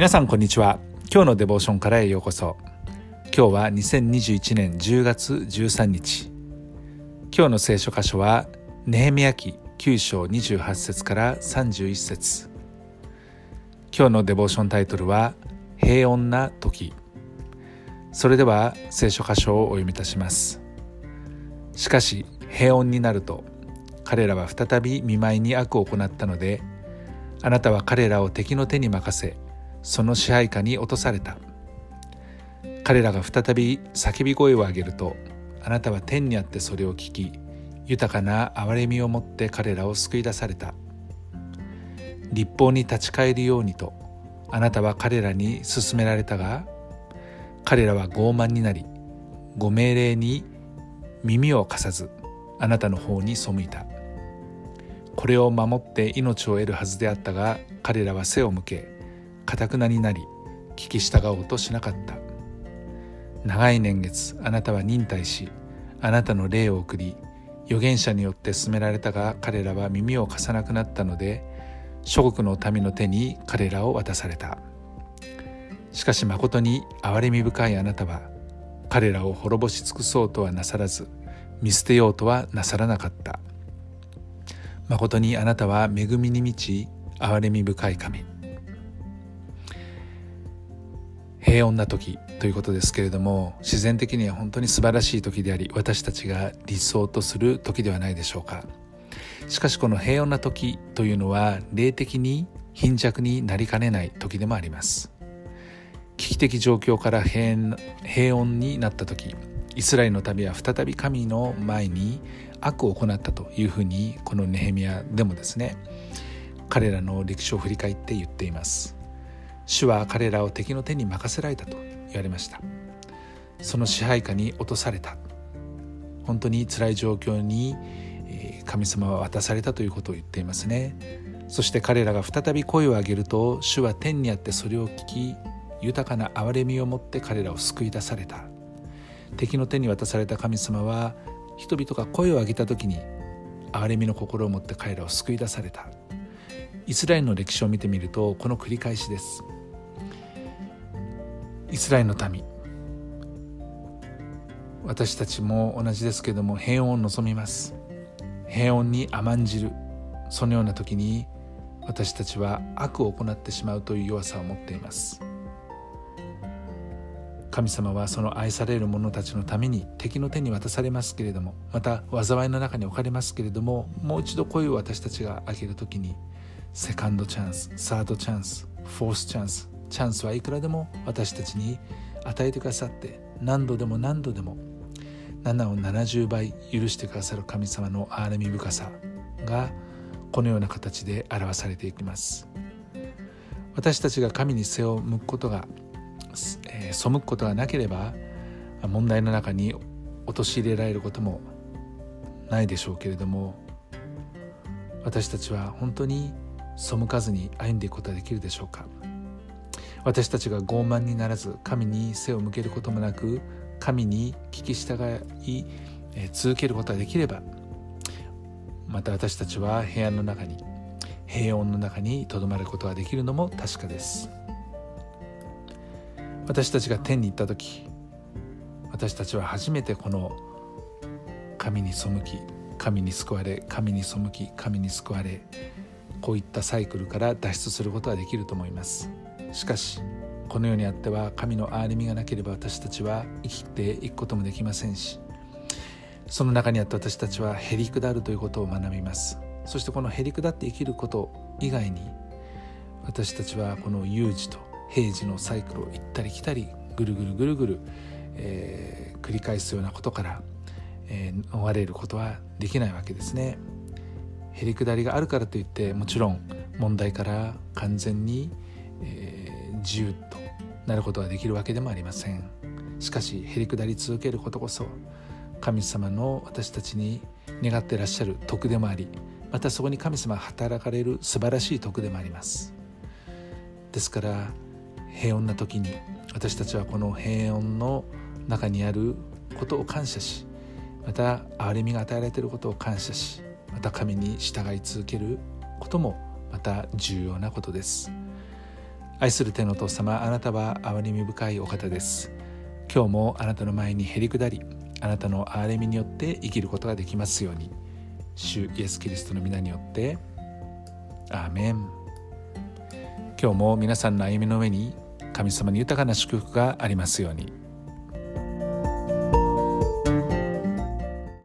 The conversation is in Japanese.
皆さんこんにちは。今日のデボーションからへようこそ。今日は2021年10月13日。今日の聖書箇所はネヘミヤ記9章28節から31節。今日のデボーションタイトルは平穏な時。それでは聖書箇所をお読みいたします。しかし平穏になると彼らは再び見舞いに悪を行ったのであなたは彼らを敵の手に任せその支配下に落とされた。彼らが再び叫び声を上げるとあなたは天にあってそれを聞き豊かな憐れみを持って彼らを救い出された。立法に立ち返るようにとあなたは彼らに勧められたが彼らは傲慢になりご命令に耳を貸さずあなたの方に背いた。これを守って命を得るはずであったが彼らは背を向けかたくなになり聞き従おうとしなかった。長い年月あなたは忍耐しあなたの霊を送り預言者によって進められたが彼らは耳を貸さなくなったので諸国の民の手に彼らを渡された。しかし誠に憐れみ深いあなたは彼らを滅ぼし尽くそうとはなさらず見捨てようとはなさらなかった。誠にあなたは恵みに満ち憐れみ深い神。平穏な時ということですけれども自然的には本当に素晴らしい時であり私たちが理想とする時ではないでしょうか。しかしこの平穏な時というのは霊的に貧弱になりかねない時でもあります。危機的状況から平穏になった時イスラエルの民は再び神の前に悪を行ったというふうにこのネヘミヤでもですね彼らの歴史を振り返って言っています。主は彼らを敵の手に任せられたと言われました。その支配下に落とされた。本当に辛い状況に神様は渡されたということを言っていますね。そして彼らが再び声を上げると主は天にあってそれを聞き豊かな憐れみを持って彼らを救い出された。敵の手に渡された神様は人々が声を上げた時に憐れみの心を持って彼らを救い出された。イスラエルの歴史を見てみるとこの繰り返しです。イスラエルの民。私たちも同じですけども平穏を望みます。平穏に甘んじる。そのような時に私たちは悪を行ってしまうという弱さを持っています。神様はその愛される者たちのために敵の手に渡されますけれどもまた災いの中に置かれますけれどももう一度声を私たちが上げる時にセカンドチャンスサードチャンスフォースチャンスチャンスはいくらでも私たちに与えてくださって何度でも何度でも7を70倍許してくださる神様の憐れみ深さがこのような形で表されていきます。私たちが神に背を向くことが、えー、背くことがなければ問題の中に陥れられることもないでしょうけれども私たちは本当に背かずに歩んでいくことができるでしょうか。私たちが傲慢にならず神に背を向けることもなく神に聞き従い、続けることができればまた私たちは平安の中に平穏の中にとどまることができるのも確かです。私たちが天に行った時私たちは初めてこの神に背き神に救われ神に背き神に救われこういったサイクルから脱出することができると思います。しかしこの世にあっては神の憐れみがなければ私たちは生きていくこともできませんしその中にあって私たちはへりくだるということを学びますそしてこのへりくだって生きること以外に私たちはこの有事と平時のサイクルを行ったり来たりぐるぐるぐるぐる、えー、繰り返すようなことから、えー、逃れることはできないわけですね。へりくだりがあるからといってもちろん問題から完全に、えー、自由となることができるわけでもありません。しかしへりくだり続けることこそ神様の私たちに願ってらっしゃる徳でもありまたそこに神様が働かれる素晴らしい徳でもあります。ですから平穏な時に私たちはこの平穏の中にあることを感謝しまた憐れみが与えられていることを感謝しまた神に従い続けることもまた重要なことです。愛する天のお父様あなたは憐れみ深いお方です。今日もあなたの前にへりくだりあなたの憐れみによって生きることができますように。主イエス・キリストの皆によってアーメン。今日も皆さんの歩みの上に神様に豊かな祝福がありますように。